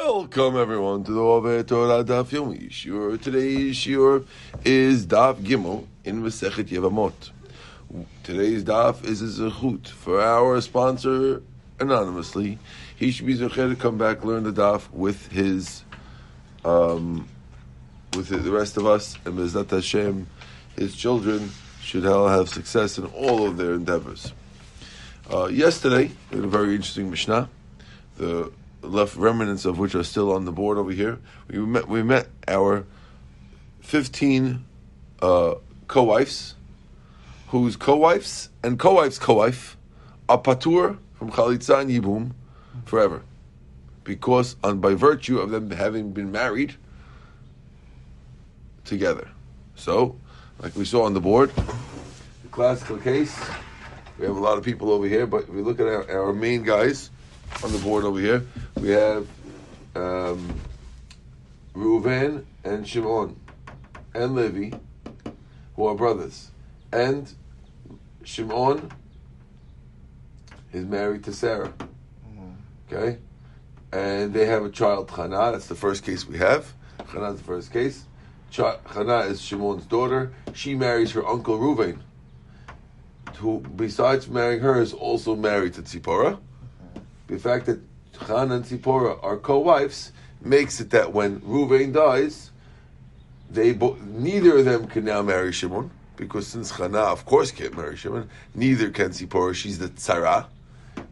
Welcome everyone to the Ove Torah Daf Yomi Shiur. Today's Shiur is Daf Gimel in Masechet Yevamot. Today's Daf is a zechut for our sponsor anonymously. He should be zecher to come back learn the Daf with his, um, with the rest of us, and Bezat Hashem, his children should all have success in all of their endeavors. Uh, yesterday, we had a very interesting Mishnah. The left remnants of which are still on the board over here. We met we met our fifteen uh, co-wives, whose co-wives and co-wives co-wife are patur from chalitza and yibum forever, because on by virtue of them having been married together. So, like we saw on the board, the classical case. We have a lot of people over here, but if we look at our, our main guys on the board over here, we have um, Reuven and Shimon and Levi, who are brothers. And Shimon is married to Sarah. Okay? And they have a child, Chana. That's the first case we have. Chana is the first case. Ch- Chana is Shimon's daughter. She marries her uncle Reuven, who, besides marrying her, is also married to Tzipporah. The fact that Chana and Tzipporah are co-wives makes it that when Reuven dies, they bo- neither of them can now marry Shimon because since Chana, of course, can't marry Shimon, neither can Tzipporah. She's the tzara,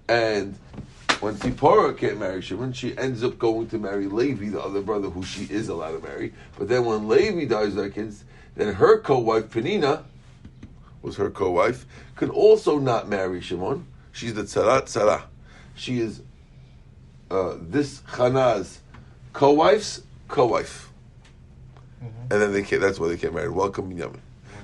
and when Tzipporah can't marry Shimon, she ends up going to marry Levi, the other brother who she is allowed to marry. But then when Levi dies their kids, then her co-wife Penina was her co-wife could also not marry Shimon. She's the tzara tzara. She is uh, this Chana's co-wife's co-wife, and then they can't. That's why they came married. Welcome, Binyamin.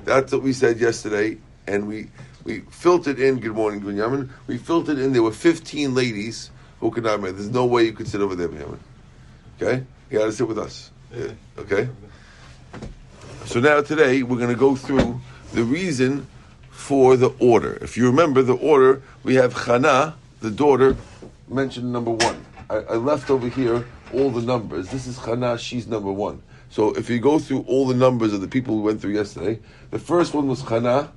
That's what we said yesterday, and we we filtered in. Good morning, Binyamin. We filtered in. There were fifteen ladies who could not marry. There's no way you could sit over there, Binyamin. Okay, you got to sit with us. Yeah. Okay. So now today we're going to go through the reason for the order. If you remember the order, we have Chana, the daughter, mentioned number one. I, I left over here all the numbers. This is Chana, she's number one. So if you go through all the numbers of the people we went through yesterday, the first one was Chana,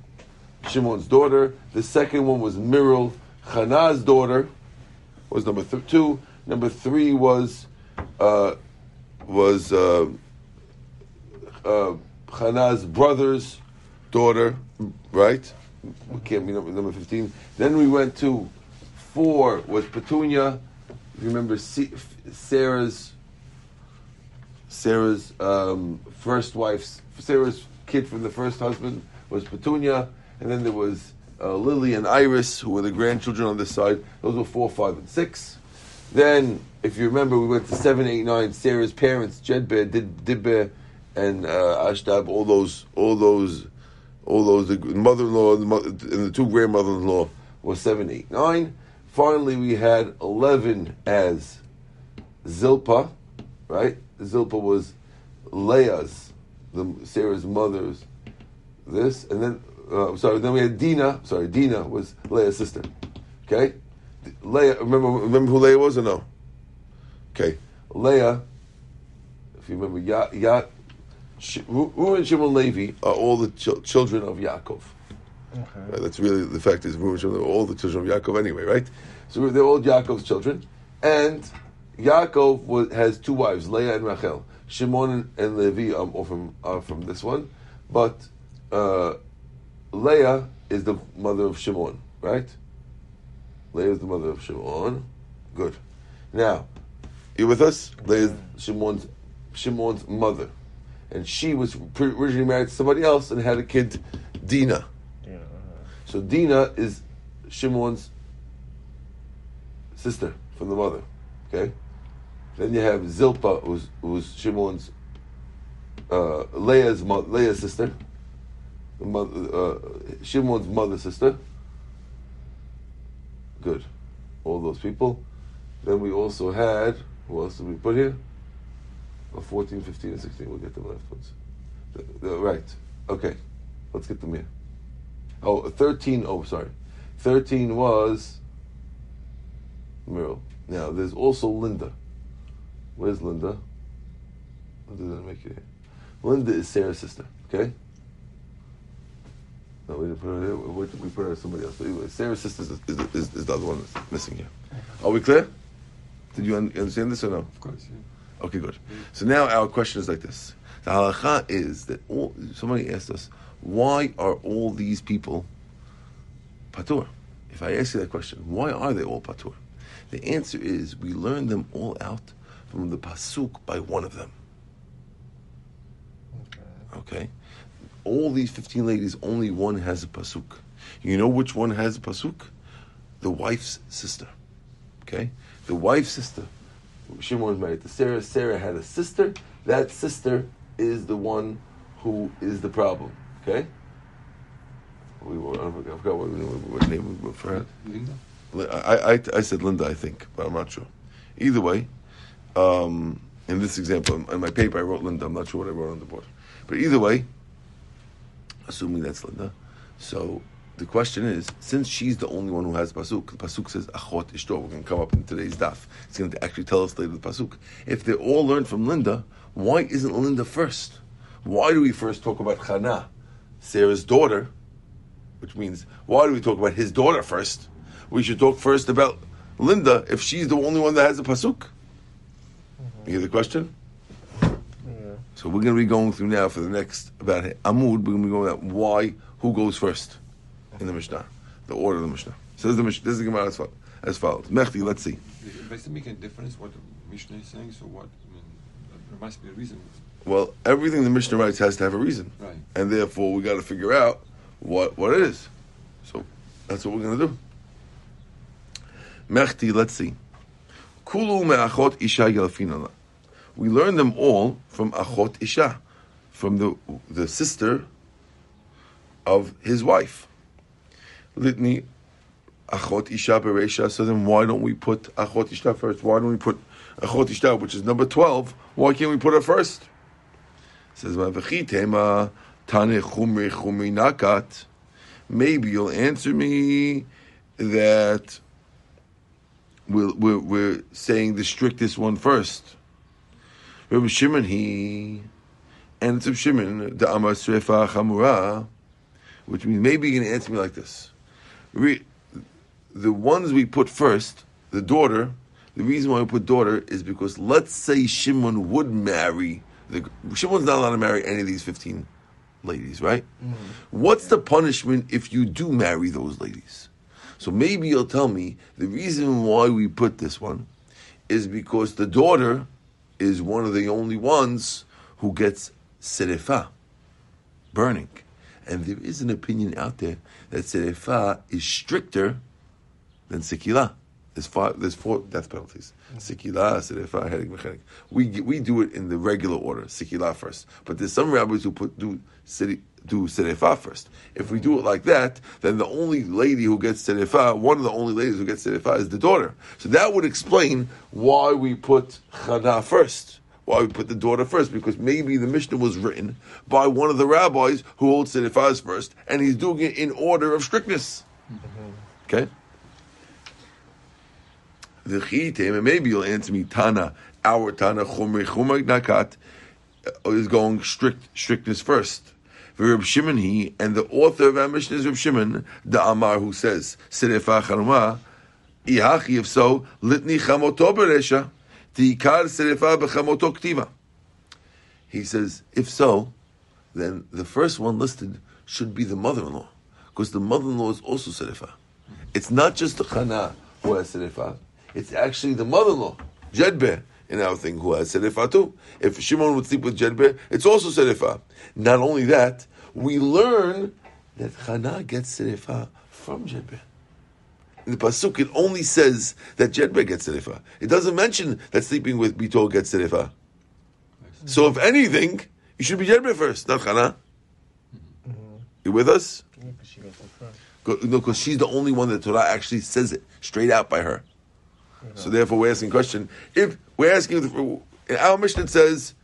Shimon's daughter. The second one was Miril, Chana's daughter, was number th- two. Number three was uh, was uh, uh, Chana's brother's daughter, right? We can't be number, number 15. Then we went to four was Petunia. If you remember Sarah's Sarah's um, first wife's Sarah's kid from the first husband was Petunia, and then there was uh, Lily and Iris, who were the grandchildren on this side. Those were four, five, and six. Then, if you remember, we went to seven, eight, nine. Sarah's parents, Jedbe, Did, Dibbe, and uh, Ashtab. All those, all those, all those. The mother-in-law and the, mo- and the two grandmothers-in-law were seven, eight, nine. Finally, we had eleven as Zilpa, right? Zilpa was Leah's, the Sarah's mother's. This and then, uh, sorry. Then we had Dina. Sorry, Dina was Leah's sister. Okay, Leah. Remember, remember who Leah was or no? Okay, Leah. If you remember, Ya, Ya, Reuben, Shimon, Levi are all the chil- children of Yaakov. Right, that's really the fact is Reuben, Shimon, all the children of Yaakov anyway, right? So they're all Yaakov's children, and Yaakov was, has two wives, Leah and Rachel. Shimon and Levi are, are from are from this one, but uh, Leah is the mother of Shimon, right? Leah is the mother of Shimon. Good. Now, you with us? Leah is Shimon's Shimon's mother, and she was originally married to somebody else and had a kid, Dina. So Dina is Shimon's sister from the mother. Okay. Then you have Zilpa, who's, who's Shimon's uh, Leah's mo- Leah's sister, the mother, uh, Shimon's mother sister. Good, all those people. Then we also had who else did we put here? Oh, 14, 15, and 16. We'll get them afterwards. The, the, right. Okay. Let's get them here. Oh, 13. Oh, sorry. 13 was Meryl. Now, there's also Linda. Where's Linda? Linda didn't make it here. Linda is Sarah's sister. Okay. No, we didn't put her there. We we put her as somebody else. But anyway, Sarah's sister is, is, is, is the other one that's missing here. Are we clear? Did you un- understand this or no? Of course, yeah. Okay, good. So now our question is like this: The halacha is that all, somebody asked us, why are all these people patur? If I ask you that question, why are they all patur? The answer is we learn them all out from the pasuk by one of them. Okay, all these fifteen ladies, only one has a pasuk. You know which one has a pasuk? The wife's sister. Okay, the wife's sister. Shimon was married to Sarah. Sarah had a sister. That sister is the one who is the problem. Okay. We were, I forgot what, what name we were for her. Linda? I, I, I said Linda, I think, but I'm not sure. Either way, um, in this example, in my paper, I wrote Linda. I'm not sure what I wrote on the board. But either way, assuming that's Linda, so the question is, since she's the only one who has pasuk, the pasuk says achot ishto. We're going to come up in today's daf. It's going to actually tell us later the pasuk. If they all learned from Linda, why isn't Linda first? Why do we first talk about Chana, Sarah's daughter? Which means, why do we talk about his daughter first? We should talk first about Linda if she's the only one that has a pasuk. You hear the question? So we're going to be going through now for the next about Amud. We're going to be going about why, who goes first in the Mishnah, the order of the Mishnah. So this is the Mishnah. This is the Gemara as, fo- as follows. Mechti, let's see. Does it make a difference what the Mishnah is saying? So what? I mean, there must be a reason. Well, everything the Mishnah writes has to have a reason, Right. and therefore we got to figure out what what it is. So that's what we're going to do. Mechti, let's see. Kulu me'achot isha yalfinala. We learn them all from achot isha, from the the sister of his wife. Litni achot isha beresha. So then, why don't we put achot isha first? Why don't we put achot isha, which is number twelve? Why can't we put her first? Says Mavachitema Tane Chumri Chumri Nakat. Maybe you'll answer me that we're, we're, we're saying the strictest one first. Rabbi Shimon he and it's Shimon the Amar Chamura, which means maybe you can answer me like this. Re, the ones we put first, the daughter. The reason why we put daughter is because let's say Shimon would marry the Shimon's not allowed to marry any of these fifteen ladies, right? Mm-hmm. What's the punishment if you do marry those ladies? So maybe you'll tell me the reason why we put this one is because the daughter is one of the only ones who gets serefa, burning. And there is an opinion out there that serefa is stricter than sekila. There's five, there's four death penalties. Sikila, serefa, hedik, mechanik. We we do it in the regular order, sikila first. But there's some rabbis who put do seri- do serefa first. If we do it like that, then the only lady who gets serefa, one of the only ladies who gets serefa, is the daughter. So that would explain why we put chana first. Why we put the daughter first? Because maybe the Mishnah was written by one of the rabbis who holds serefas first, and he's doing it in order of strictness. Mm-hmm. Okay. The chitem, and maybe you'll answer me, Tana, our Tana, Chumri, Chumri Nakat, uh, is going strict strictness first. Reb Shimon he, and the author of our Mishnah is Reb Shimon, the Amar, who says, Serefa Chanuma, Ihachi, if so, Litni Chamoto Beresha, Tikar Serefa Bechamoto Ktiva. He says, if so, then the first one listed should be the mother-in-law, because the mother-in-law is also Serefa. It's not just the Chana who has Serefa, it's actually the mother-in-law, Jedbe, in our thing, who has Serefa too. If Shimon would sleep with Jedbe, it's also Serefa. Not only that, we learn that Chana gets Serefa from Jedbe. In the Pasuk, it only says that Jedbe gets Serefa. It doesn't mention that sleeping with Bito gets Serefa. So if anything, you should be Jedbe first, not Chana. You with us? Go- No, because she's the only one that Torah actually says it straight out by her. So therefore, we're asking question. If we're asking, in our mission says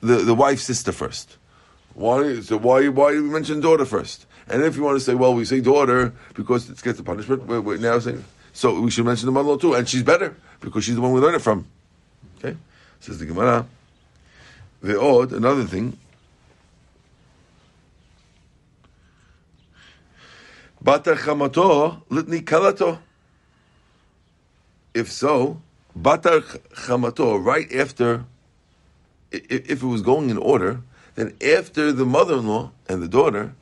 the the wife's sister first. Why? So why why do we mention daughter first? And if you want to say, well, we say daughter because it gets the punishment. We're, we're now saying so we should mention the mother-in-law too, and she's better because she's the one we learn it from. Okay. Says the Gemara. The odd, another thing. Batar chamato litni kalato. If so, batar chamato, right after, if it was going in order, then after the mother-in-law and the daughter,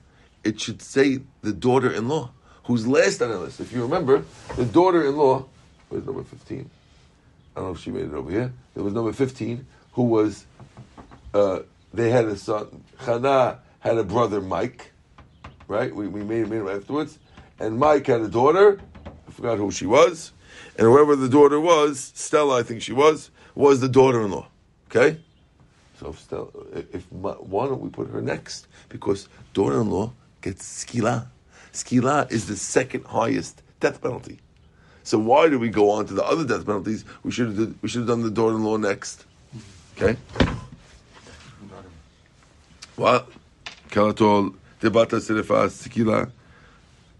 it should say the daughter-in-law, who's last on the list. If you remember, the daughter-in-law was number 15. I don't know if she made it over here. There was number 15, who was, uh, they had a son, Chana had a brother, Mike, right? We, we made, made him afterwards. And Mike had a daughter, I forgot who she was. And whoever the daughter was, Stella, I think she was, was the daughter-in-law. Okay? So if Stella, if why don't we put her next? Because daughter-in-law gets skila. Skila is the second highest death penalty. So why do we go on to the other death penalties? We should have done the daughter-in-law next. Okay. What? Kalatol debata serifa skila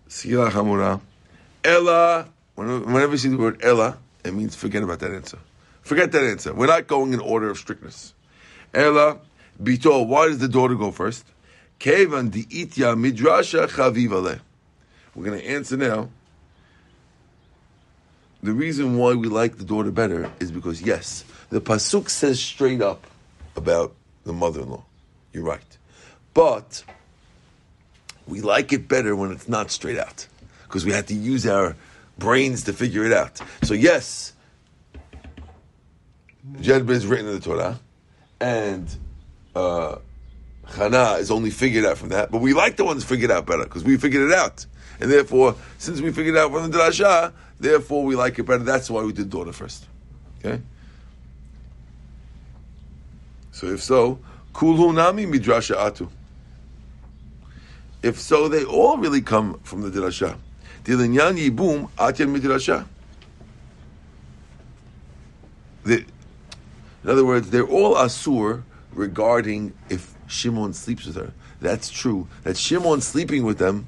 skila hamura. Ella. Whenever whenever you see the word Ella, it means forget about that answer. Forget that answer. We're not going in order of strictness. Ella bito. Why does the daughter go first? Kevan di itya midrasha chavivale. We're going to answer now. The reason why we like the daughter better is because yes, the pasuk says straight up about the mother-in-law. You're right, but we like it better when it's not straight out because we have to use our brains to figure it out. So yes, Jedbe is written in the Torah, and uh, Chana is only figured out from that. But we like the ones figured out better because we figured it out, and therefore, since we figured it out from the drasha, therefore we like it better. That's why we did daughter first. Okay. So if so, kulhu nami midrasha atu. If so, they all really come from the drasha. Dilinyan yibum midrasha. In other words, they're all asur regarding if Shimon sleeps with her. That's true. That Shimon sleeping with them,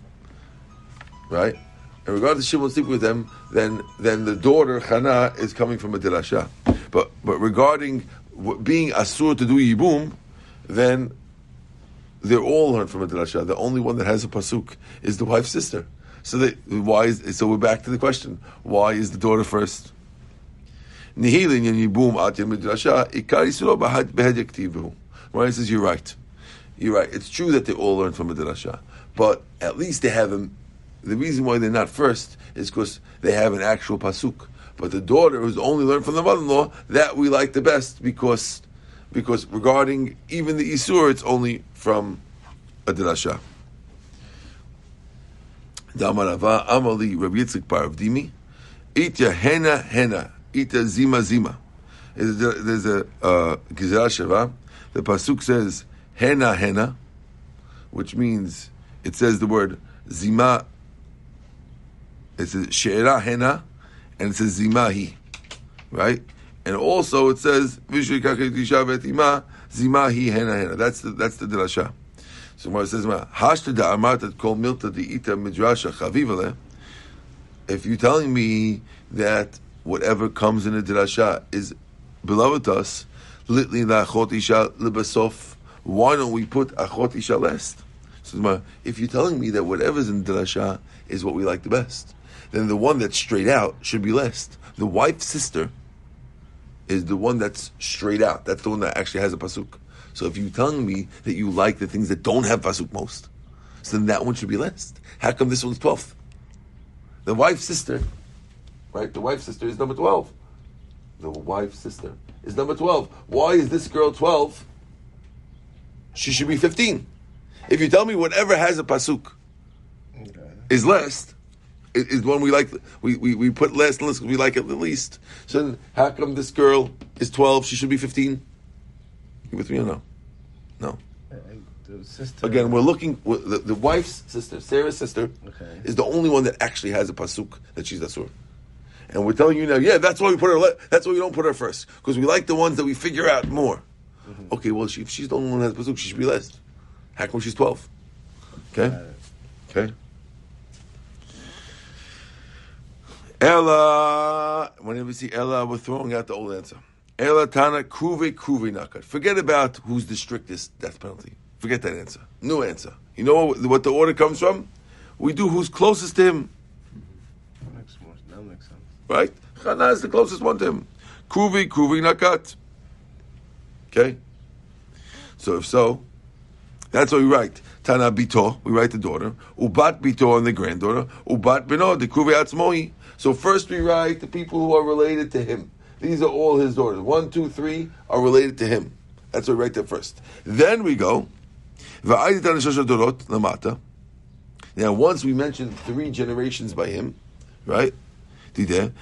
right? Regard to Shimon sleeping with them, then then the daughter Chana is coming from a dirasha. But but regarding being asur to do yibum, then they're all learned from a drasha. The only one that has a pasuk is the wife's sister. So why is so we're back to the question: Why is the daughter first? Nihilin midrasha behed says you're right. You're right. It's true that they all learn from a drasha, but at least they have a. The reason why they're not first is because they have an actual pasuk. But the daughter who's only learned from the mother-in-law, that we like the best because because regarding even the isur, it's only from a drasha. Damarava Amali Rabbi Yitzchak Bar Avdimi, Itya Hena Hena, Ita Zima Zima. There's a, uh, Sheva. The pasuk says Hena Hena, which means it says the word Zima. It says She'era Hena, and it says Zima Hi, right? And also it says Vishri Kaket Isha Betima Hena Hena. That's the that's the drasha. So it says Hashta da Amarta Kol Milta Di Ita Midrasha Chavivale, if you're telling me that whatever comes in a drasha is beloved to us, litli la'achot isha libasof, why don't we put achot isha last? So if you're telling me that whatever's in drasha is what we like the best, then the one that's straight out should be last. The wife's sister is the one that's straight out. That's the one that actually has a pasuk. So if you're telling me that you like the things that don't have pasuk most, so then that one should be last. How come this one's twelfth? The wife's sister, right? The wife's sister is number twelve. The wife's sister is number twelve. Why is this girl twelve? She should be fifteen. If you tell me whatever has a pasuk is last, is one we like. We, we, we put last because we like it the least. So then how come this girl is twelve? She should be fifteen. You with me or no? No. Sister. Again, we're looking. the, the wife's sister, Sarah's sister, Okay. is the only one that actually has a pasuk that she's asur. And we're telling you now, yeah, that's why we put her. That's why we don't put her first because we like the ones that we figure out more. Okay, well, she, if she's the only one that has pasuk, she should be last. How come she's twelve? Okay, okay. Ella, whenever we see Ella, we're throwing out the old answer. Elatana kruve kruve nakat. Forget about who's the strictest death penalty. Forget that answer. New answer. You know what, what the order comes from? We do who's closest to him, That makes more. That makes sense. right? Chana is the closest one to him. Kruvi kruvi nakat. Okay. So if so, that's what we write. Tana bito, we write the daughter. Ubat bito and the granddaughter. Ubat bino, the kruvi atzmohi. So first we write the people who are related to him. These are all his daughters. One, two, three are related to him. That's what we write there first. Then we go. Now, once we mentioned three generations by him, right? So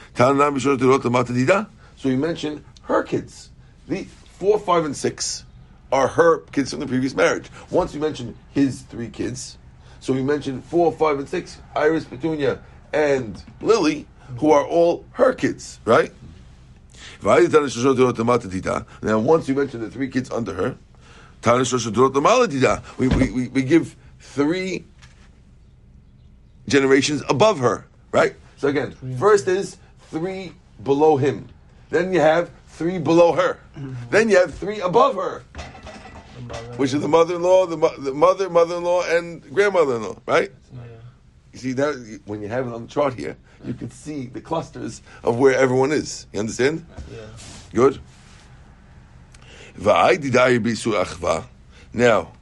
we mentioned her kids. The four, five, and six are her kids from the previous marriage. Once we mentioned his three kids, so we mentioned four, five, and six, Iris, Petunia, and Lily, who are all her kids, right? Now, once you mention the three kids under her, we, we, we, we give three generations above her, right? So again, first is three below him. Then you have three below her. Mm-hmm. Then you have three above her, which is the mother-in-law, the, mo- the mother, mother-in-law, and grandmother-in-law, right? You see that when you have it on the chart here, you can see the clusters of where everyone is. You understand? Yeah. Good. Va'ai didai b'isu achva. Now,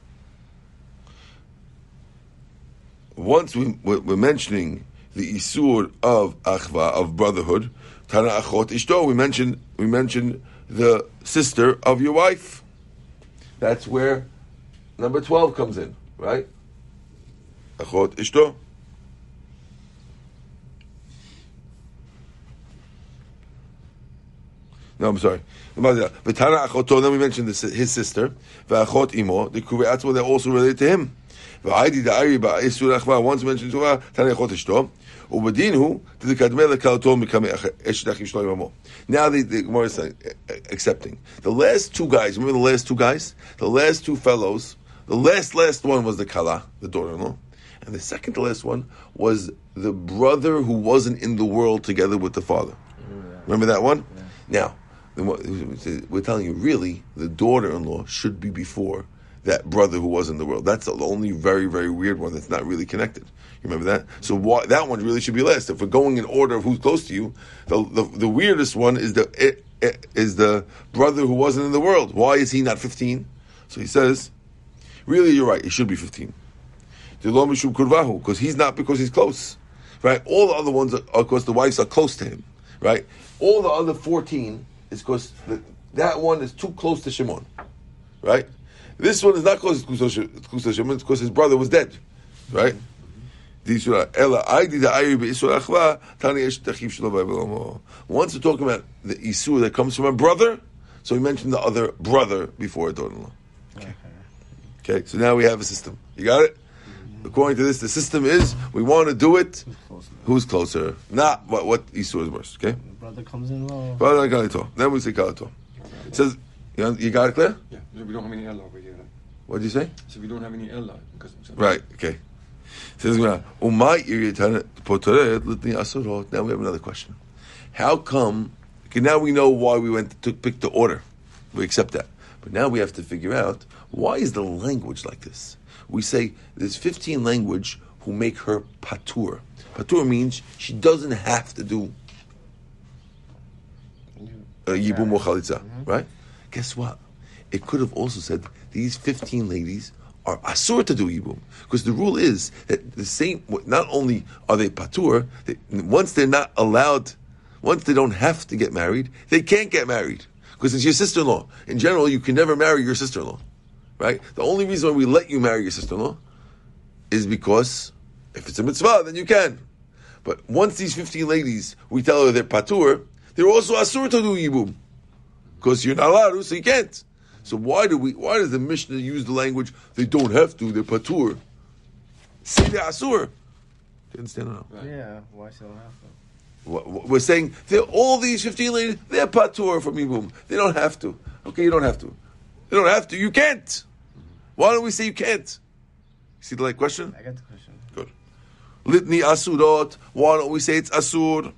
once we, we're we're mentioning the isur of achva of brotherhood, tana achot ishto. We mentioned we mentioned the sister of your wife. That's where number twelve comes in, right? Achot ishto. No, I'm sorry. V'tana achoto. Then we mentioned this, his sister. V'achot imo. The kuvei atzmo. They're also related to him. V'aydi da'ari ba'isur achva. Once mentioned to her. Tana achot ishto. Ubedinhu to the kadmei lekalato mikame esh dachim shloim amo. Now the the Gemara is uh, accepting the last two guys. Remember the last two guys? The last two fellows. The last last one was the kala, the daughter-in-law, and the second to last one was the brother who wasn't in the world together with the father. Remember that one? Now, then what- we're telling you, really, the daughter-in-law should be before that brother who was in the world. That's the only very, very weird one that's not really connected. You remember that? So why, that one really should be last. If we're going in order of who's close to you, the, the, the weirdest one is the eh, eh, is the brother who wasn't in the world. Why is he not fifteen? So he says, really, you're right. He should be fifteen. Because he's not because he's close, right? All the other ones are because the wives are close to him, right? All the other fourteen is because that one is too close to Shimon, right? This one is not close to Shimon, it's because his brother was dead, right? Once we're talking about the isur that comes from a brother, so we mentioned the other brother before a daughter-in-law. Okay. Okay, so now we have a system. You got it? According to this, the system is we want to do it. Who's close enough? Who's closer? Not what what isur is worse. Okay. Brother comes in low. Well, I got it all. Then we say kalato. It says you, you got it clear. Yeah, so we don't have any Ella over here. Right? What did you say? So we don't have any Ella. Because, Right. Okay. Says "Umay irritana poteret litni asurot." Now we have another question. How come? Okay, now we know why we went to pick the order. We accept that, but now we have to figure out why is the language like this. We say there's 15 language who make her patur. Patur means she doesn't have to do uh, yibum or chalitza, right? Guess what? It could have also said these 15 ladies are asur to do yibum. Because the rule is that the same, not only are they patur, they, once they're not allowed, once they don't have to get married, they can't get married. Because it's your sister-in-law. In general, you can never marry your sister-in-law. Right? The only reason why we let you marry your sister-in-law is because if it's a mitzvah, then you can. But once these 15 ladies, we tell her they're patur, they're also asur to do yibum. Because you're not allowed to, so you can't. So why do we? Why does the Mishnah use the language they don't have to? They're patur. Say they're asur. Do you understand or no? Yeah, why still have to? Wha- wha- We're saying they're all these fifteen ladies. They're patur from yibum. They don't have to. Okay, you don't have to. You don't have to. You can't. Why don't we say you can't? See the like question? I got the question. Litni asurot. Why don't we say it's asur?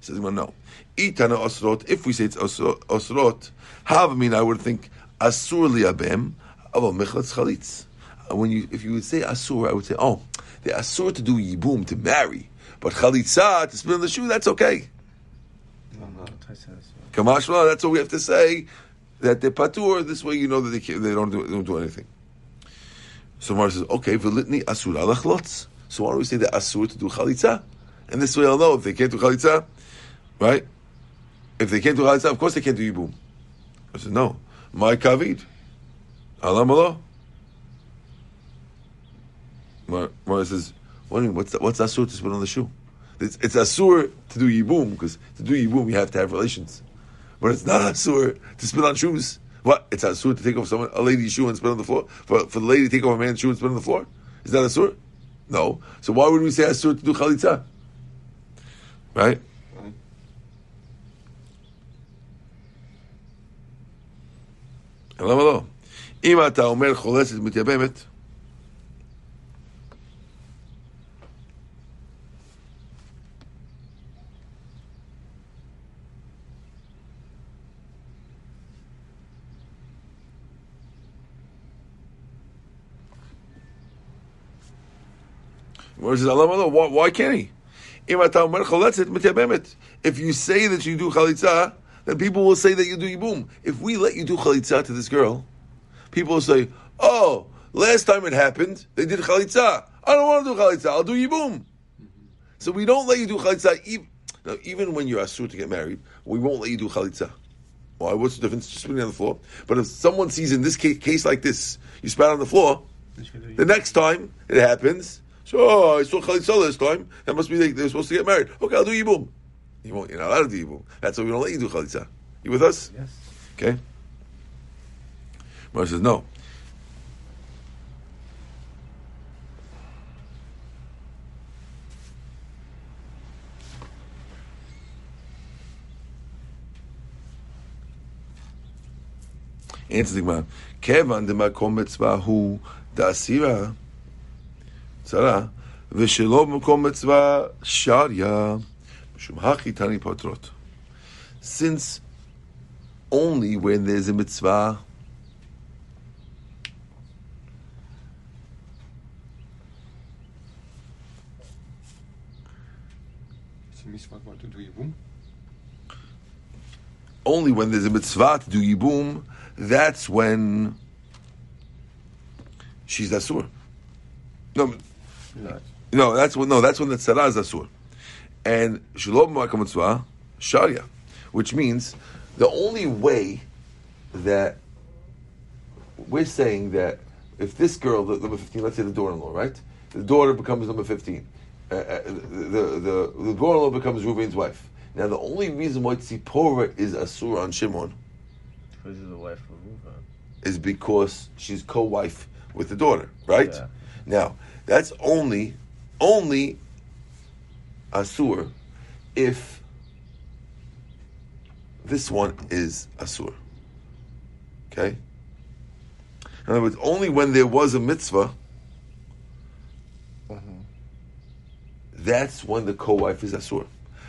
Says well, no. Itana asurot. If we say it's asurot, have mean I would think asur liabem avo mechlatz chalitz. When you if you would say asur, I would say oh the asur to do yibum to marry, but chalitza to spin on the shoe that's okay. Kamashma, that's what we have to say. That they're patur. This way, you know that they they don't do, they don't do anything. So Mar says, okay, velitni asur alachlotz. So why don't we say that asur to do chalitza? And this way, I'll know if they can't do chalitza, right? If they can't do chalitza, of course they can't do yibum. I said, no, my kavid, alam Allah. Mar Mar says? What's what's asur to spit on the shoe? It's, it's asur to do yibum because to do yibum you have to have relations, but it's not asur to spit on shoes. What? It's asur to take off someone a lady's shoe and spit on the floor for, for the lady to take off a man's shoe and spit on the floor. Is that asur? No. So why would we say asur to do chalitza? Right? למה לא? אם אתה אומר חולצת מתייבמת, Why, can't he? If you say that you do chalitza, then people will say that you do yibum. If we let you do chalitza to this girl, people will say, "Oh, last time it happened, they did chalitza. I don't want to do chalitza. I'll do yibum." So we don't let you do chalitza. Even, now, even when you're asur to get married, we won't let you do chalitza. Why? What's the difference? Just spitting on the floor. But if someone sees in this case, case like this, you spat on the floor, the next time it happens, so oh, I saw chalitza last time. That must be they, they're supposed to get married. Okay, I'll do yibum. You won't. You're not allowed to do yibum. That's why we don't let you do chalitza. You with us? Yes. Okay. Mara says no. Answer the Gemara. Kevan de makom mitzvah hu dasira tzara v'shelo makom mitzvah sharya mishum hachi tani patrot. Since only when there's a mitzvah It's a mitzvah what to do yibum. only when there's a mitzvah to do yibum, that's when she's asur. No, No. no, that's when no, that's when the tzara is asur, and shalom ma'akam mitzvah sharia, which means the only way that we're saying that if this girl, the number fifteen, let's say the daughter-in-law, right, the daughter becomes number fifteen, uh, uh, the the the daughter-in-law becomes Ruvain's wife. Now the only reason why Tzipora is asur on Shimon Because of the wife of is because she's co-wife with the daughter, right? Yeah. Now, that's only only asur if this one is asur. Okay? In other words, only when there was a mitzvah, that's when the co-wife is asur.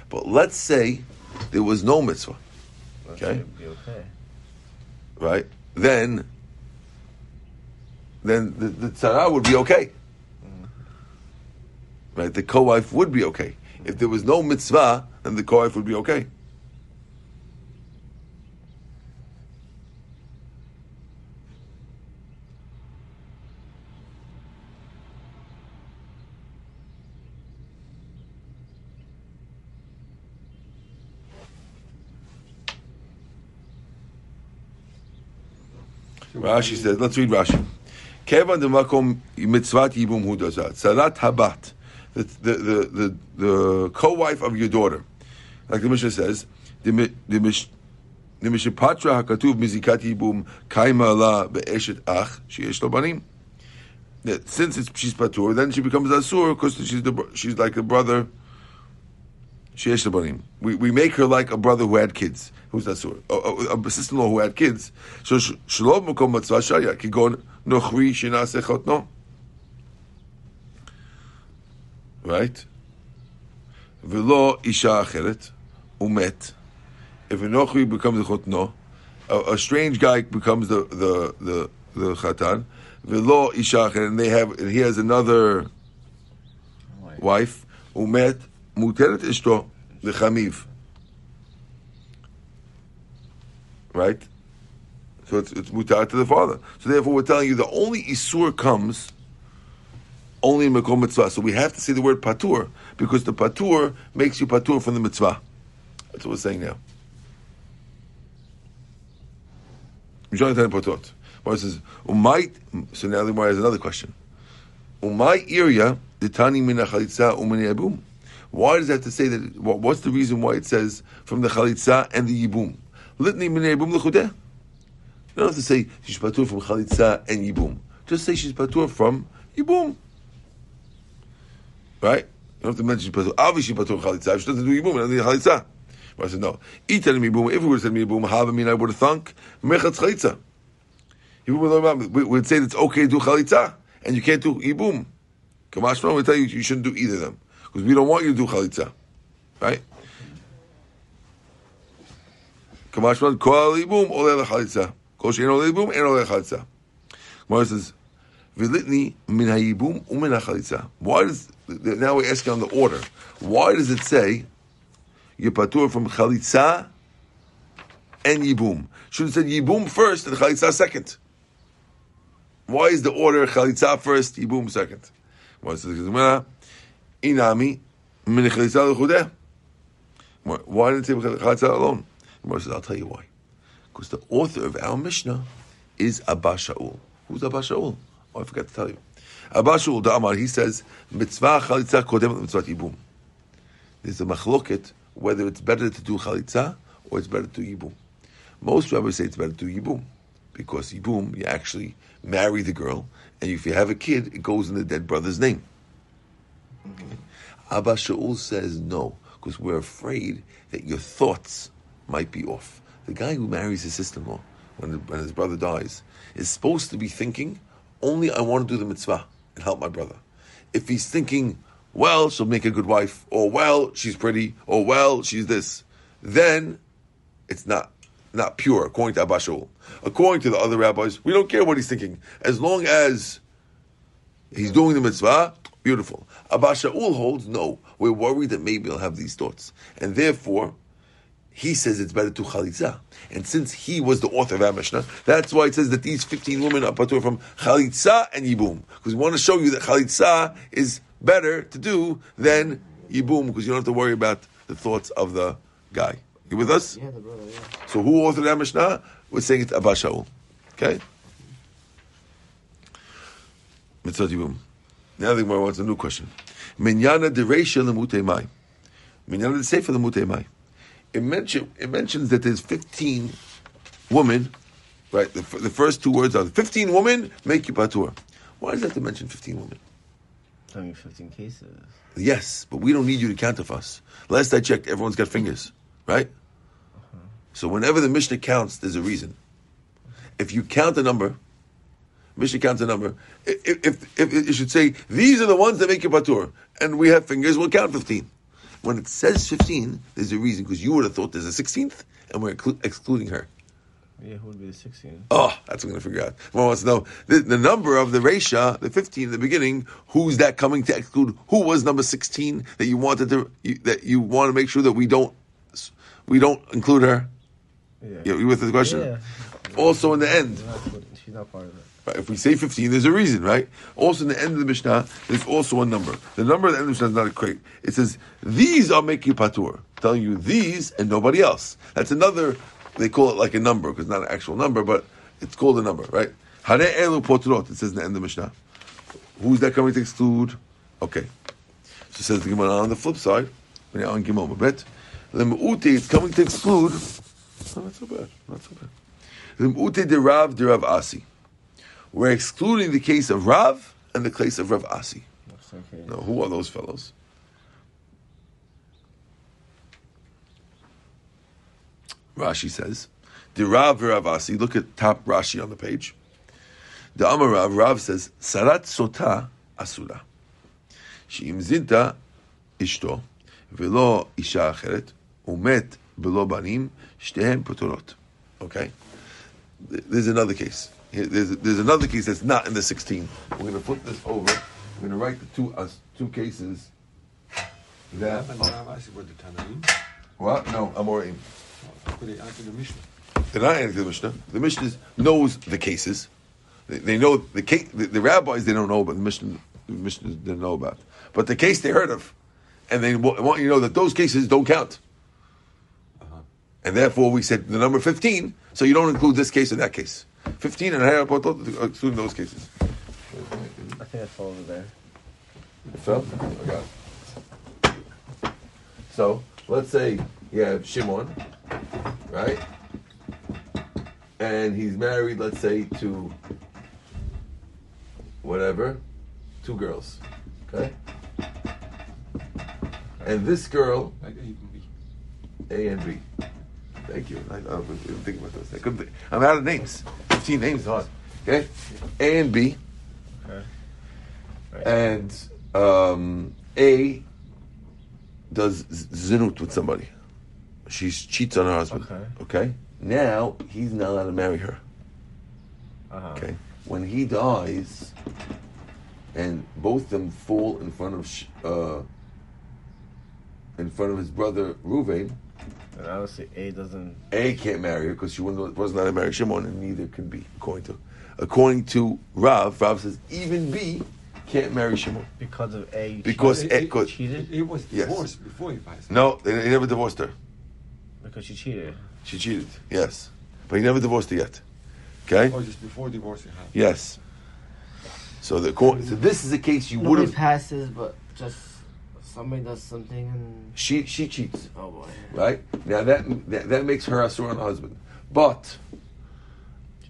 But let's say there was no mitzvah, Okay. okay. right? Then, then the, the tzara would be okay. Right? The co-wife would be okay. If there was no mitzvah, then the co-wife would be okay. Rashi says, let's read Rashi. Kevan de makom mitzvat yibum hu dazat. Salat habat. The, the, the, the, the co-wife of your daughter. Like the Mishnah says, the, the, mish, the mishipatra hakatuv mizikat yibum kaima la be'eshet ach sheyesh lo banim. That since it's, she's patur, then she becomes asur because she's the, she's like a brother. Sheyesh banim. We, we make her like a brother who had kids. Who's asur? A, a, a sister-in-law who had kids. So sh- shalom makom mitzvah shaya kigon nochri shinase chotno right? Velo isha acheret, umet. If a nochri becomes a chotno, a, strange guy becomes the the the, the chatan. Velo isha acheret, and they have and he has another wife. Umet muteret ishto lechamiv. Right. So it's, it's mutar to the father. So therefore, we're telling you the only isur comes only in Mekom Mitzvah. So we have to say the word patur because the patur makes you patur from the mitzvah. That's what we're saying now. Says, Umay, so now the has another question. Umay iria ditani min chalitza umini yibum. Why does that have to say that? What's the reason why it says from the chalitza and the yibum? Litni min yibum l'chudeh. You don't have to say she's patur from chalitza and yibum. Just say she's patur from yibum. Right? You don't have to mention patur. Obviously, patur chalitza. If she doesn't do yibum, then chalitza. I said no. Itan yibum. If we would have said have mean I would have thunk mechatz chalitza. Yibum. We would say it's okay to do chalitza, and you can't do yibum. Kamashma would tell you you shouldn't do either of them because we don't want you to do chalitza, right? Kamashma kol yibum oleh chalitza. Kol shein oleh yibum en oleh chalitza. Gemara says, "V'litni min hayibum umin hachalitza." Why does now we're asking on the order? Why does it say you're from chalitza and yibum? Should have said yibum first and chalitza second. Why is the order chalitza first, yibum second? Why says the inami min chalitza l'chudeh? Why didn't it say chalitza alone? Gemara says, I'll tell you why. Because the author of our Mishnah is Abba Shaul. Who's Abba Shaul? Oh, I forgot to tell you. Shaul, the he says, mitzvah chalitza kodem mitzvah yibum. There's a machloket whether it's better to do chalitza or it's better to yibum. Most rabbis say it's better to yibum because yibum, you actually marry the girl, and if you have a kid, it goes in the dead brother's name. Okay. Abba Shaul says no, because we're afraid that your thoughts might be off. The guy who marries his sister-in-law when, when his brother dies is supposed to be thinking, only I want to do the mitzvah and help my brother. If he's thinking, well, she'll make a good wife, or well, she's pretty, or well, she's this, then it's not not pure, according to Abba Shaul. According to the other rabbis, we don't care what he's thinking. As long as he's doing the mitzvah, beautiful. Abba Shaul holds, no, we're worried that maybe he'll have these thoughts. And therefore, he says it's better to chalitza. And since he was the author of our Mishnah, that's why it says that these 15 women are patur from chalitza and yibum. Because we want to show you that chalitza is better to do than yibum, because you don't have to worry about the thoughts of the guy. You with us? Yeah, the brother, yeah. So who authored our Mishnah? We're saying it's Abba Shaul. Okay? Mitzvah Yibum. Now the Gemara wants a new question. Minyana dereisha lemute mai. Minyana de sefer lemute mai. It, mention, it mentions that there's 15 women, right? The, the first two words are 15 women make you patur. Why does that have to mention 15 women? Telling you 15 cases. Yes, but we don't need you to count of us. Last I checked, everyone's got fingers, right? Uh-huh. So whenever the Mishnah counts, there's a reason. If you count a number, Mishnah counts a number. If, if, if it should say these are the ones that make you patur, and we have fingers, we'll count fifteen. When it says fifteen, there's a reason because you would have thought there's a sixteenth, and we're inclu- excluding her. Yeah, who would be the 16th? Oh, that's what I'm going to figure out. One wants to know the, the number of the Resha, the 15 in the beginning. Who's that coming to exclude? Who was number 16 that you wanted to you, that you want to make sure that we don't we don't include her? Yeah. You, you with the question? Yeah. Also, in the end. She's not part of it. Right, if we say 15, there's a reason, right? Also, in the end of the Mishnah, there's also a number. The number at the end of the Mishnah is not a crate. It says, These are making patur, telling you these and nobody else. That's another, they call it like a number, because not an actual number, but it's called a number, right? Hare elu poturot, it says in the end of the Mishnah. Who's that coming to exclude? Okay. So says the Gemara on the flip side, when you're on Gimel Mabet, Lem'ute, it's coming to exclude, oh, not so bad, not so bad. Lem'ute de Rav de Rav Asi. We're excluding the case of Rav and the case of Rav Asi. That's okay. Now, who are those fellows? Rashi says, the Rav Rav Asi, look at top Rashi on the page. The Amar Rav, Rav says, Sarat Sota Asura. שאם זינתה אשתו ולא אישה אחרת, umet below banim, shtehem puturot. Okay? Th- There's another case. Here- There's, there's another case that's not in the 16. We're going to flip this over. We're going to write the two, uh, two cases that. Rav and Rav Asi were the What? No, Amoraim. They answer the Mishnah? They're not answering the Mishnah. The Mishnah knows the cases. They, they know the case. The, the rabbis they don't know, but the Mishnah, the Mishnah didn't know about. But the case they heard of, and they wa- want you to know that those cases don't count. Uh-huh. And therefore, we said the number fifteen, so you don't include this case or that case. Fifteen and higher uh, excluding those cases. I think that's all over there. It fell? I got it. So let's say you have Shimon, right? And he's married, let's say, to whatever, two girls. Okay? And this girl, Like A and B. A and B. Thank you. I, I was thinking about those. I couldn't think. I'm out of names. 15 names is hard. Okay? A and B. Okay. Right. and um, A does zinut with somebody. She cheats on her husband. Okay. Okay. Now he's not allowed to marry her. uh-huh. Okay. When he dies, and both of them fall in front of uh, in front of his brother Ruvain, And obviously, A doesn't. A can't marry her because she wasn't wasn't allowed to marry Shimon, and neither can B. According to according to Rav, Rav says even B can't marry Shimon. Because of A. Because cheated? A- He- Cheated? He, he was Yes. divorced before he passed. No, they, they never divorced her. Because she cheated. She cheated, yes. But he never divorced her yet. Okay? Or just before divorce he had. Yes. So the court, so this is a case you would Nobody have. passes, but just somebody does something and She she cheats, oh boy. right? Now that that, that makes her asur on her husband, but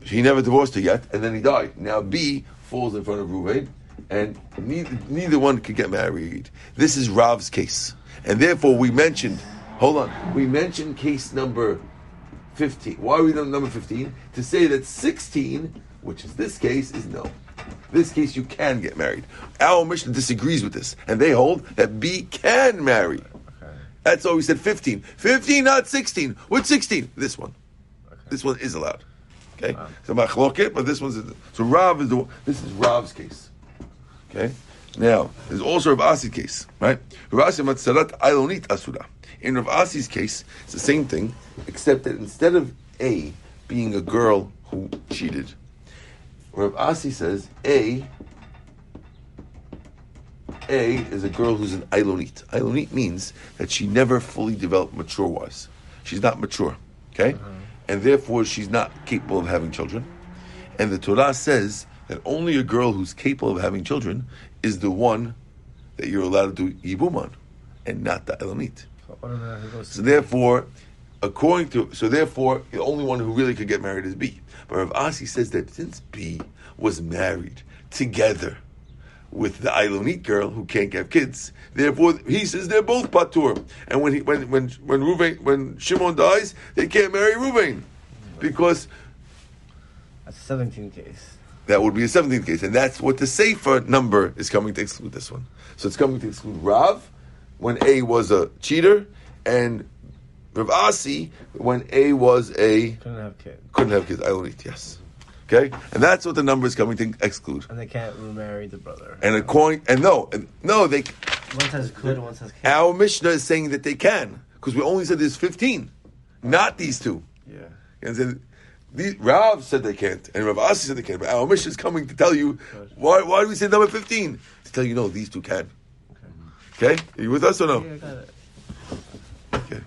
he never divorced her yet, and then he died. Now B falls in front of Ruvain, and neither neither one could get married. This is Rav's case, and therefore we mentioned. Hold on, we mentioned case number 15. Why are we on number 15? To say that 16, which is this case, is no. This case, you can get married. Our Mishnah disagrees with this, and they hold that B can marry. Okay. That's why we said 15. 15, not 16. What's 16? This one. Okay. This one is allowed. Okay? Wow. So machloket, but this one's so Rav is the one- this is Rav's case. Okay? Now, there's also Rav Asi's case, right? Rav Asi matzarat ailonit asura. In Rav Asi's case, it's the same thing, except that instead of A being a girl who cheated, Rav Asi says A A is a girl who's an Ailonit. Ailonit means that she never fully developed mature wise. She's not mature, okay? Uh-huh. And therefore she's not capable of having children. And the Torah says that only a girl who's capable of having children is the one that you're allowed to do Yibum on, and not the Ailonit. So automatically he goes So therefore, according to so therefore, the only one who really could get married is B. But Rav Asi says that since B was married together with the Ilonit girl who can't have kids, therefore he says they're both patur. And when he when when when Ruvain, when Shimon dies, they can't marry Ruvain because That's a 17 case. that would be a 17th case, and that's what the safer number is coming to exclude this one. So it's coming to exclude Rav when A was a cheater, and Rav Asi when A was a Couldn't have kids. couldn't have kids. I will eat. Yes. Okay, and that's what the number is coming to exclude. And they can't remarry the brother. And according and no, and no, they one says could, one says can't. our Mishnah is saying that they can because we only said there's 15, not these two. Yeah. And then the, Rav said they can't, and Rav Asi said they can't. But our Mishnah is coming to tell you why. Why do we say number 15? To tell you no, these two can. Okay. Okay, are you with us or no? Yeah, I got it. Okay.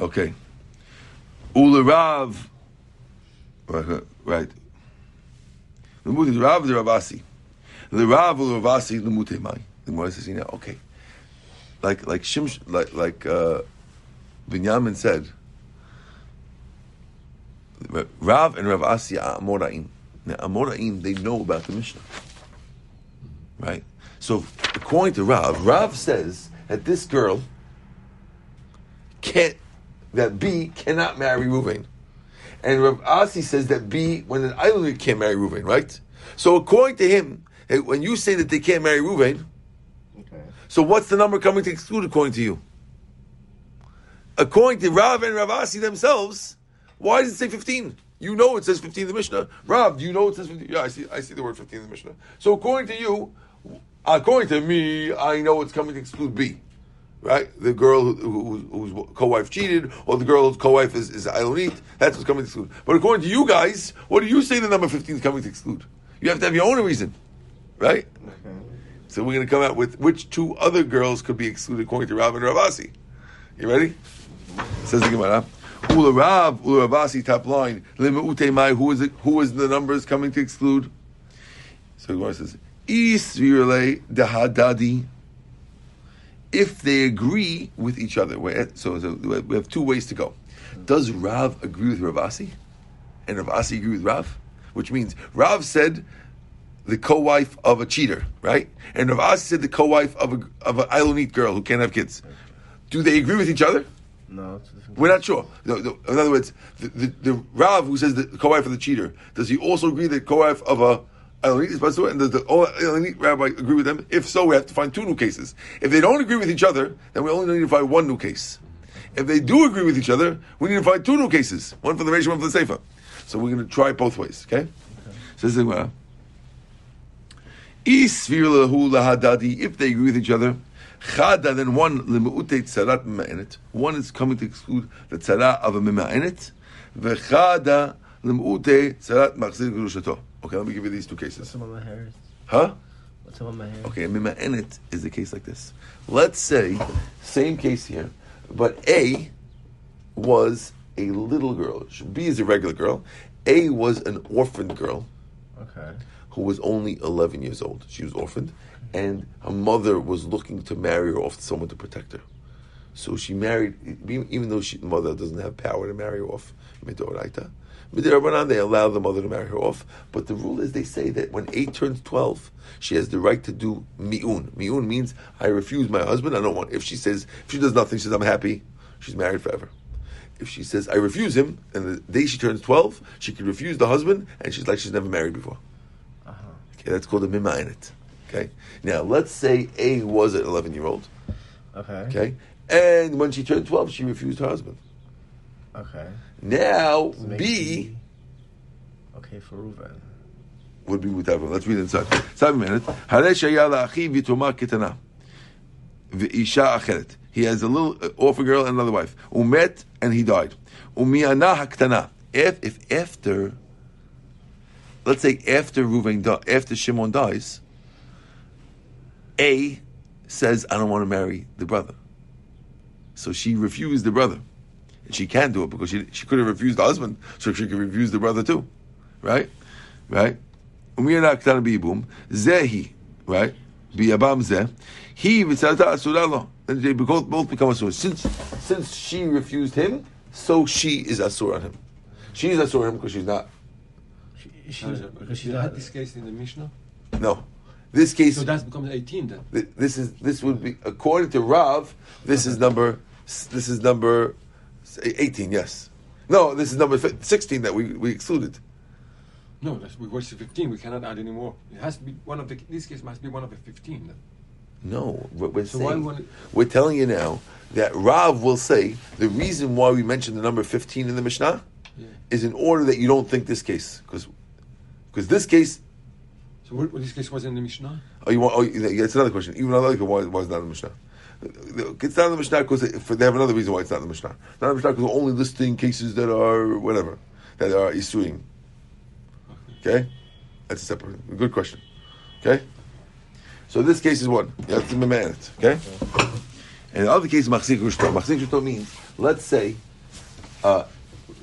Okay. Ula Rav. Right. right. The Muti Rav the Rav Asi. The Rav Ravasi the Muti Mai. The Gemara says, know, okay. Like like Shimsh like like uh, Binyamin said. Rav and Rav Asi are Amoraim. Now Amoraim, they know about the Mishnah. Right? So according to Rav, Rav says that this girl can't that B cannot marry Ruvain. And Rav Asi says that B, when an islander can't marry Ruvain, right? So according to him, eh, when you say that they can't marry Ruvain, Okay. so what's the number coming to exclude according to you? According to Rav and Rav Ravasi themselves, why does it say 15? You know it says 15 in the Mishnah. Rav, do you know it says 15? Yeah, I see, I see the word 15 in the Mishnah. So according to you, according to me, I know it's coming to exclude B. Right? The girl who, who, whose co-wife cheated, or the girl whose co-wife is, is Ilonit, that's what's coming to exclude. But according to you guys, what do you say the number 15 is coming to exclude? You have to have your own reason. Right? Okay. So we're going to come out with which two other girls could be excluded according to Rav and Rav Asi. You ready? Says the Gemara. Ula Rav, Ula Rav Asi, top line. Limeute mai, who is it? Who is the numbers coming to exclude? So the Gemara says, Israele dahadadi. If they agree with each other, so, so we have two ways to go. Does Rav agree with Rav Asi, and Rav Asi agree with Rav? Which means Rav said the co-wife of a cheater, right? And Rav Asi said the co-wife of a of an Ilonite girl who can't have kids. Do they agree with each other? No, We're not sure. The- the- in other words, the, the, the Rav who says the co-wife of the cheater, does he also agree that co-wife of a Ilonite is supposed to? And does the Ilonite rabbi agree with them? If so, we have to find two new cases. If they don't agree with each other, then we only need to find one new case. If they do agree with each other, we need to find two new cases, one for the Reish, one for the Sefer. So we're going to try both ways. Okay? The Gemara. Isvir lahu if they agree with each other, chada, then one limu'ute tzarat. One is coming to exclude the tzara of a mima'enet. V'chada limu'ute tzarat machzir gerushato. Okay, let me give you these two cases. What's up on my hair? Huh? What's up my hair? Okay, mima'enet is a case like this. Let's say, same case here, but A was a little girl. B is a regular girl. A was an orphaned girl Okay. who was only 11 years old. She was orphaned, and her mother was looking to marry her off to someone to protect her. So she married, even even though she, mother doesn't have power to marry her off, midoraita. Midirabanan, they allow the mother to marry her off, but the rule is they say that when 8 turns 12, she has the right to do mi'un. Mi'un means, I refuse my husband, I don't want. If she says, if she does nothing, she says, I'm happy, she's married forever. If she says, I refuse him, and the day she turns 12, she can refuse the husband, and she's like she's never married before. Uh huh. Okay, that's called a mima'enet. Okay. Now let's say A was an 11 year old. Okay. Okay. And when she turned 12, she refused her husband. Okay. Now B okay for Reuven would be with Avram. Let's read inside. Seven minutes. He has a little uh, orphan girl and another wife. Umet and he died. Haktana. If if after, let's say after Reuven after Shimon dies, A says I don't want to marry the brother. So she refused the brother and she can do it because she, she could have refused the husband, so she could refuse the brother too, right? Right? Umirna katan biyibum zehi, right? Biyabam zeh. He v'tzata asuralo. Then they both, both become asur Since since she refused him, so she is asur on him. She is asur on him because she's not. She, she, because she had This case in the Mishnah. No. This case. So that becomes eighteen then. This is this would be according to Rav. This is number. This is number eighteen. Yes. No, this is number sixteen that we, we excluded. No, that's, we watched the 15. We cannot add any more. It has to be one of the. This case must be one of the 15. Then. No, what we're So why saying, it- we're telling you now that Rav will say the reason why we mentioned the number fifteen in the Mishnah Yeah. is in order that you don't think this case because because this case. So what, what this case was in the Mishnah. Oh, you want? Oh, it's another question. Even another question why, why it's not in the Mishnah. It's not in the Mishnah because they have another reason why it's not in the Mishnah. Not in the Mishnah because only listing cases that are whatever that are isuing. Okay, that's a separate. Good question. Okay, so this case is one. You have to demand it. Okay, and the other case is machzir gerushato. Machzir gerushato means let's say uh,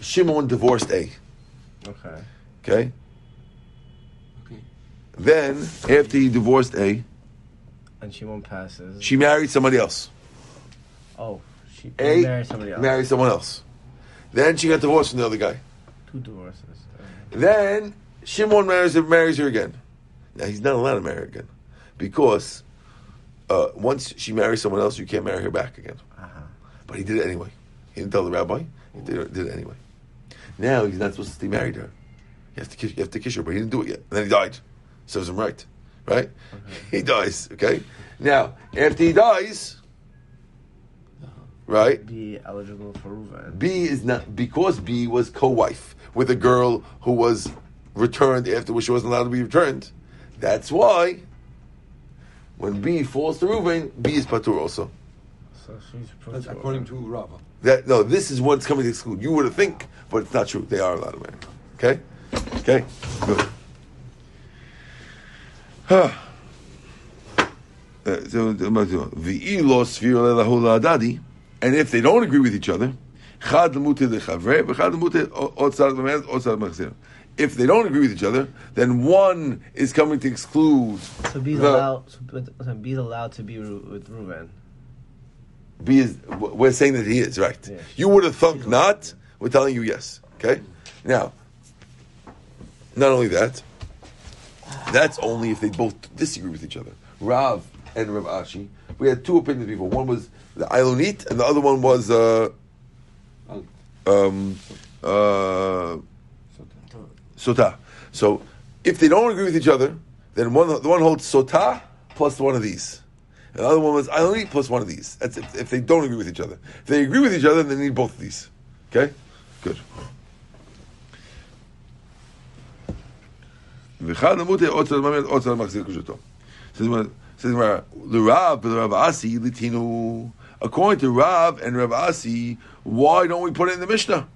Shimon divorced A. Okay. Okay, Okay. then after he divorced A, And Shimon passes. she married somebody else. oh, she A married somebody else. married someone else. Then she got divorced from the other guy. Two divorces. Then Shimon marries her, marries her again. Now he's not allowed to marry her again because uh, once she marries someone else, you can't marry her back again. Uh huh. But he did it anyway. He didn't tell the rabbi. He did it, did it anyway. Now he's not supposed to stay married to her. You have to kiss, you have to kiss her, but he didn't do it yet. And then he died. Serves him right, right? Mm-hmm. He dies. Okay. Now, after he dies, uh-huh. right? Be eligible for Reuven. B is not because B was co-wife with a girl who was returned after which she wasn't allowed to be returned. That's why when B falls to Reuven, B is patur also. So she's That's according to Rava. That no, this is what's coming to exclude. You would think, but it's not true. They are allowed to marry. Okay, okay, good. Huh. Uh, so, v'i lo sfir lelahu la'adadi, Uh, and if they don't agree with each other, chad lemute lechavre, v'chad lemute otzad l'mered, otzad l'machzir. If they don't agree with each other, then one is coming to exclude. So the- allowed. So, but- so allowed to be with Reuven. B is. We're saying that he is right. Yeah. You would have thunk not. We're telling you yes. Okay. Now, not only that, that's only if they both disagree with each other. Rav and Rav Ashi. We had two opinions before. One was the Ilonit, and the other one was uh, um, uh, Sotah. So, if they don't agree with each other, then one the one holds Sotah plus one of these. And the other one was Ilonit plus one of these. That's if, if they don't agree with each other. If they agree with each other, then they need both of these. Okay? Good. ואחד למותי עוצר לממן עוצר למחזיר קדושתו. Says Gemara- says Gemara, לרב ולרב אסי ליטינו. According to Rav and Rav Asi, why don't we put it in the Mishnah?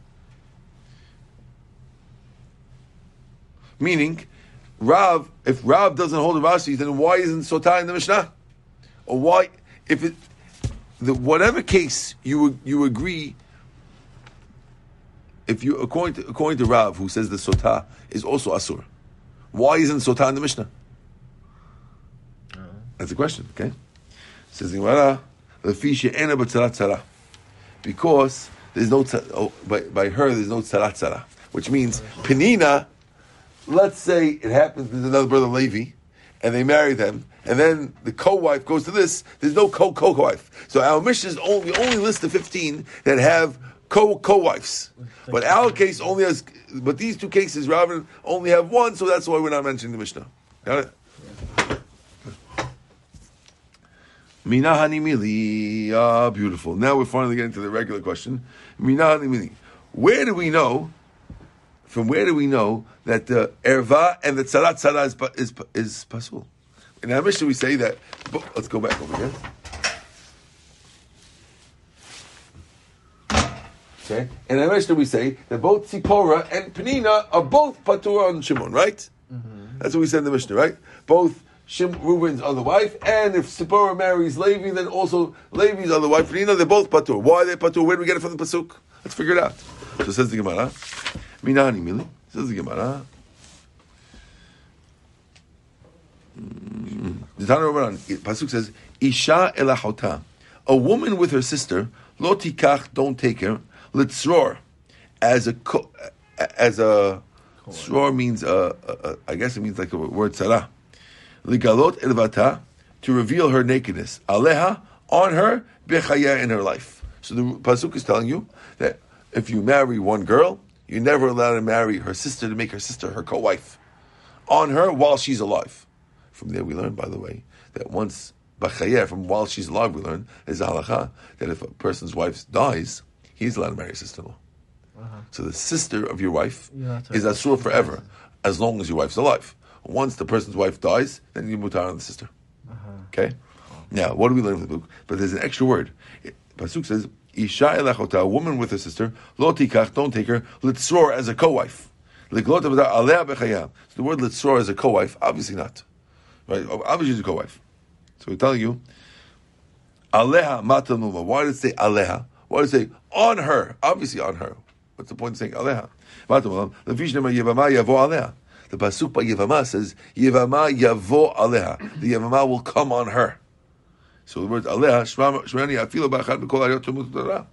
Meaning, Rav, if Rav doesn't hold the Rashi, then why isn't Sotah in the Mishnah? Or why, if it, the, whatever case you you agree, if you according to according to Rav, who says the Sotah is also Asur, why isn't Sotah in the Mishnah? That's the question. Okay, says Gemara, "Lefi she'ena b'tzarat tzara," because there's no oh, by, by her there's no tzarat tzara, which means Penina. Let's say it happens with another brother Levi, and they marry them, and then the co-wife goes to this. There's no co co wife. So our mission is only we only list the fifteen that have co co wives. But our case only has. But these two cases, Robin only have one, so that's why we're not mentioning the Mishnah. Got it? Minahani mili. Ah, beautiful. Now we're finally getting to the regular question. Minahani mili. Where do we know? From where do we know that the erva and the tzarat tzara is is is pasul? In our Mishnah, we say that. but Let's go back over here. Okay. In our Mishnah, we say that both Tzipora and Penina are both patur on Shimon, right? That's what we said in the Mishnah, right? Both Shim Reuben's other wife, and if Sipporah marries Levi, then also Levi's other wife, Penina, they're both patur. Why are they patur? Where do we get it from the pasuk? Let's figure it out. So says the Gemara. Minahani mili. Says the Gemara. Mm. The Tanu Rabbanan, pasuk says, "Isha elachota," a woman with her sister, lo tikach, don't take her, litzror, as a co- as a sror means I guess it means like a word tzara, ligalot elvata, to reveal her nakedness, aleha on her bechaya in her life. So the pasuk is telling you that if you marry one girl, you're never allowed to marry her sister to make her sister her co-wife on her while she's alive. From there, we learn, by the way, that once b'chayeh, from while she's alive, we learn is halacha that if a person's wife dies, he's allowed to marry a sister-in-law. Uh-huh. So the sister of your wife to- is asur forever, as long as your wife's alive. Once the person's wife dies, then you mutar on the sister. Uh-huh. Okay. Now, what do we learn from the book? But there's an extra word. It- Pasuk says, "Isha elachota," a woman with her sister, lo tikach, don't take her, litzror as a co-wife. Liglot avada alea bechayah. So the word litzror as a co-wife, obviously not. Right? Obviously, she's a co-wife. So we're telling you, aleha matanuma. Why did it say aleha? Why did it say on her? Obviously on her. What's the point of saying aleha? The pasuk by Yevama says Yevama yavo aleha. The Yevama will come on her. So the word aleha shmani afilo tumut Torah.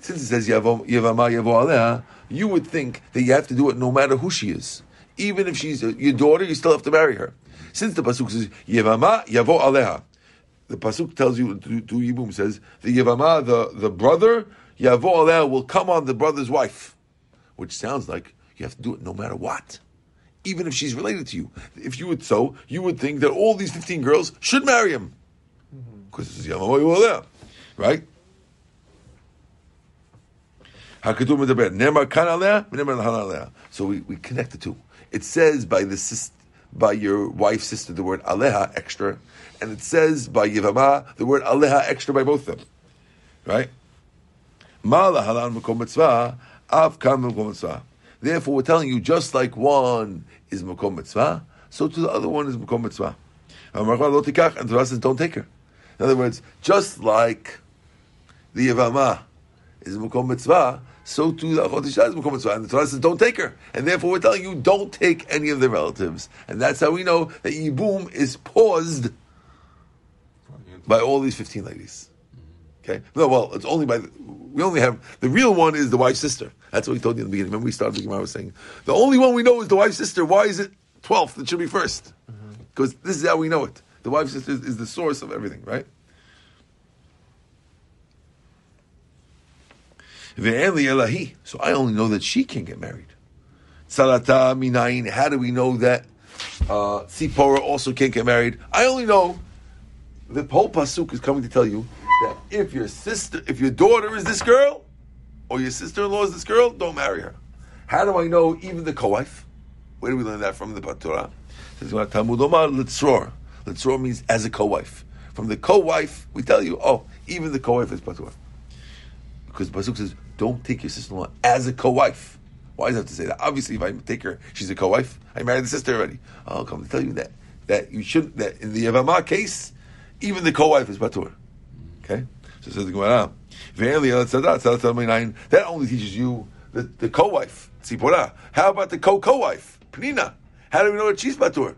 Since it says Yevama yavo aleha, you would think that you have to do it no matter who she is. Even if she's your daughter, you still have to marry her. Since the pasuk says Yevama yavo aleha, the pasuk tells you to, Yibum says the Yevama, the the brother Yavo Aleh will come on the brother's wife, which sounds like you have to do it no matter what, even if she's related to you. If you would so, you would think that all these fifteen girls should marry him, mm-hmm. because mm-hmm. it's Yevama Aleh, right? So we, we connect the two. It says by the sis, by your wife's sister the word aleha extra and it says by Yivama the word aleha extra by both of them. Right? Therefore, we're telling you, just like one is makom mitzvah, so to the other one is makom mitzvah. And the Torah says, don't take her. In other words, just like the Yivama is makom mitzvah, so too the Achot Isha is makom mitzvah. And the Torah says, don't take her. And therefore, we're telling you, don't take any of the relatives. And that's how we know that Yibum is paused by all these 15 ladies. Okay? No, well, it's only by, the, we only have, the real one is the wife's sister. That's what we told you in the beginning. Remember we started the Gemara was saying, the only one we know is the wife's sister. Why is it 12th? It should be 1st Because this is how we know it. The wife's sister is, is the source of everything, right? So I only know that she can get married. Sarata minayin. How do we know that uh, Sipora also can't get married? I only know the whole pasuk is coming to tell you that if your sister, if your daughter is this girl, or your sister-in-law is this girl, don't marry her. How do I know even the co-wife? Where do we learn that from the Torah? Says Talmud Omar Litzror. Litzror means as a co-wife. From the co-wife, we tell you, oh, even the co-wife is patur. Because the pasuk says, don't take your sister-in-law as a co-wife. Why does I have to say that? Obviously, if I take her, she's a co-wife. I married the sister already. I'll come to tell you that that you should that in the Yavama case, even the co-wife is patur. Okay, so it says the Gemara. That only teaches you the, the co-wife, tzipora. How about the co-co-wife, Penina? How do we know that she's patur?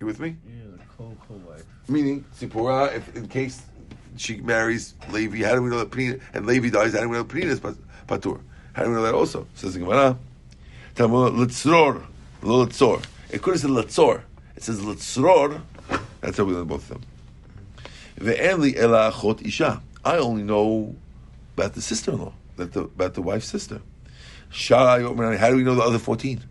You with me? Yeah, the co co wife. Meaning, tzipora, if in case she marries Levi, how do we know that Penina, and Levi dies, how do we know that Penina is pat- patur? How do we know that also? Says the Gemara. Talmud litzror, lo litzor. It could have said litzor. It says litzror. That's how we learn both of them. Ve'enli ela achot isha. I only know about the sister-in-law, that the, about the wife's sister. How do we know the other fourteen?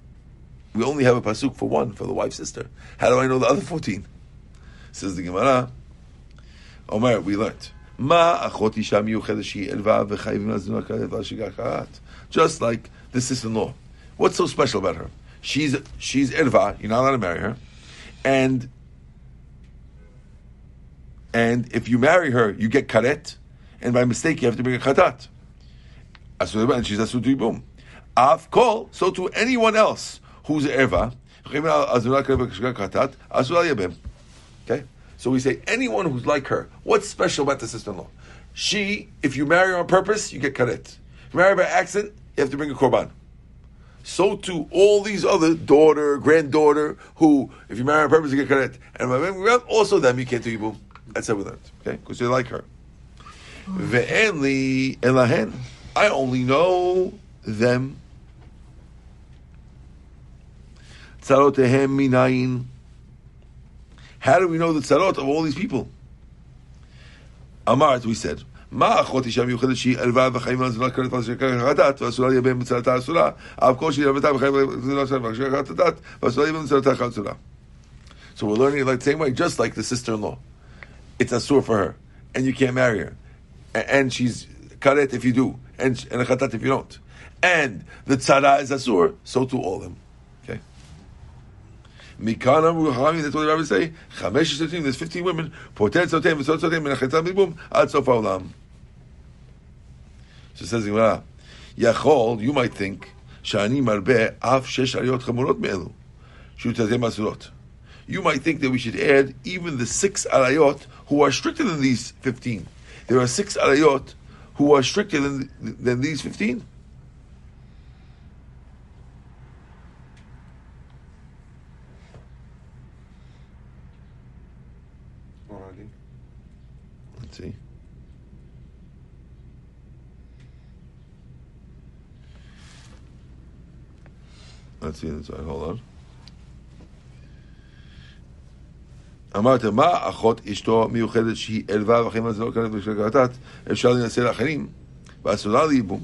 We only have a pasuk for one, for the wife's sister. How do I know the other fourteen? Says the Gemara. Omer, we learned. Just like the sister-in-law. What's so special about her? She's she's erva. You're not allowed to marry her, and and if you marry her, you get karet, and by mistake you have to bring a chatat. And she's asur to boom. Av kol, so to anyone else who's erva, okay. So we say anyone who's like her. What's special about the sister-in-law? She, if you marry her on purpose, you get karet. If you marry by accident, you have to bring a korban. So to all these other daughter, granddaughter, who, if you marry on purpose, you get karet. And also them, you can't do yibum. That's how we learned, okay? Because you like her. Ve'enli elahen. I only know them. Tzarotehem minayin. How do we know the tzarot of all these people? Amar, as we said, מה אחות אישה מיוחדת שהיא עלווה וחיים על זולת כרת ואסורה הדת ואסורה יהיה בהם בצלתה אסורה אף כל שהיא עלוותה וחיים על זולת הדת ואסורה יהיה בהם בצלתה אסורה So we're learning it like the same way, just like the sister-in-law. It's asur for her, and you can't marry her. And she's karet if you do, and, and a chatat if you don't. And the tzara is asur, so to all of them. Okay? Mikana Ruhami, that's what the rabbis say. Chamesh Sotim, there's 15 women. Potet Sotim, V'sot Sotim, and Achetam Bibum, Ad Sof HaOlam. So says Gemara, Yachol, you might think, Shani Marbe, Av Shesh Ariyot Chamorot Me'elu, Shutatem Asurot. You might think that we should add even the six arayot who are stricter than these 15. There are six arayot who are stricter than, than these 15. Already. Let's see. Let's see, that's right, hold on. אמרת, מה אחות אשתו מיוחדת שהיא עלווה וחיים על זה לא כרת בשביל כרתת, אפשר להינשא לאחרים, ואסורה לייבום.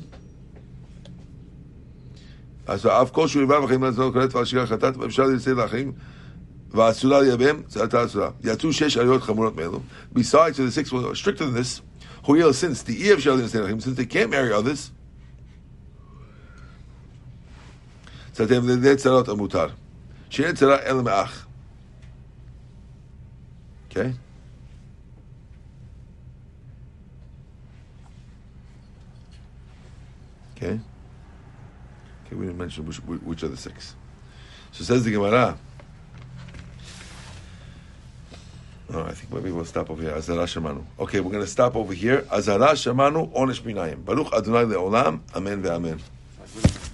אז אף כל שהוא יבא וחיים לעצמו כרת ועל שירה חטאת ואפשר לצא לאחים ואסורה לייבם, צאתה אסורה. יצאו שש עליות חמורות מאלו. Besides, the six were stricter than this. הואיל since the אי אפשר לנשא לאחים, since they can't marry others, צאתם לידי צרות המותר. שאין צרה אלא מאח. Okay? Okay? Okay, we didn't mention which, which are the six. So says the Gemara. Oh, I think maybe we'll stop over here. Azara Shemanu. Okay, we're going to stop over here. Azara Shemanu, Onesh Minayim. Baruch Adonai Le'olam. Amen ve'amen.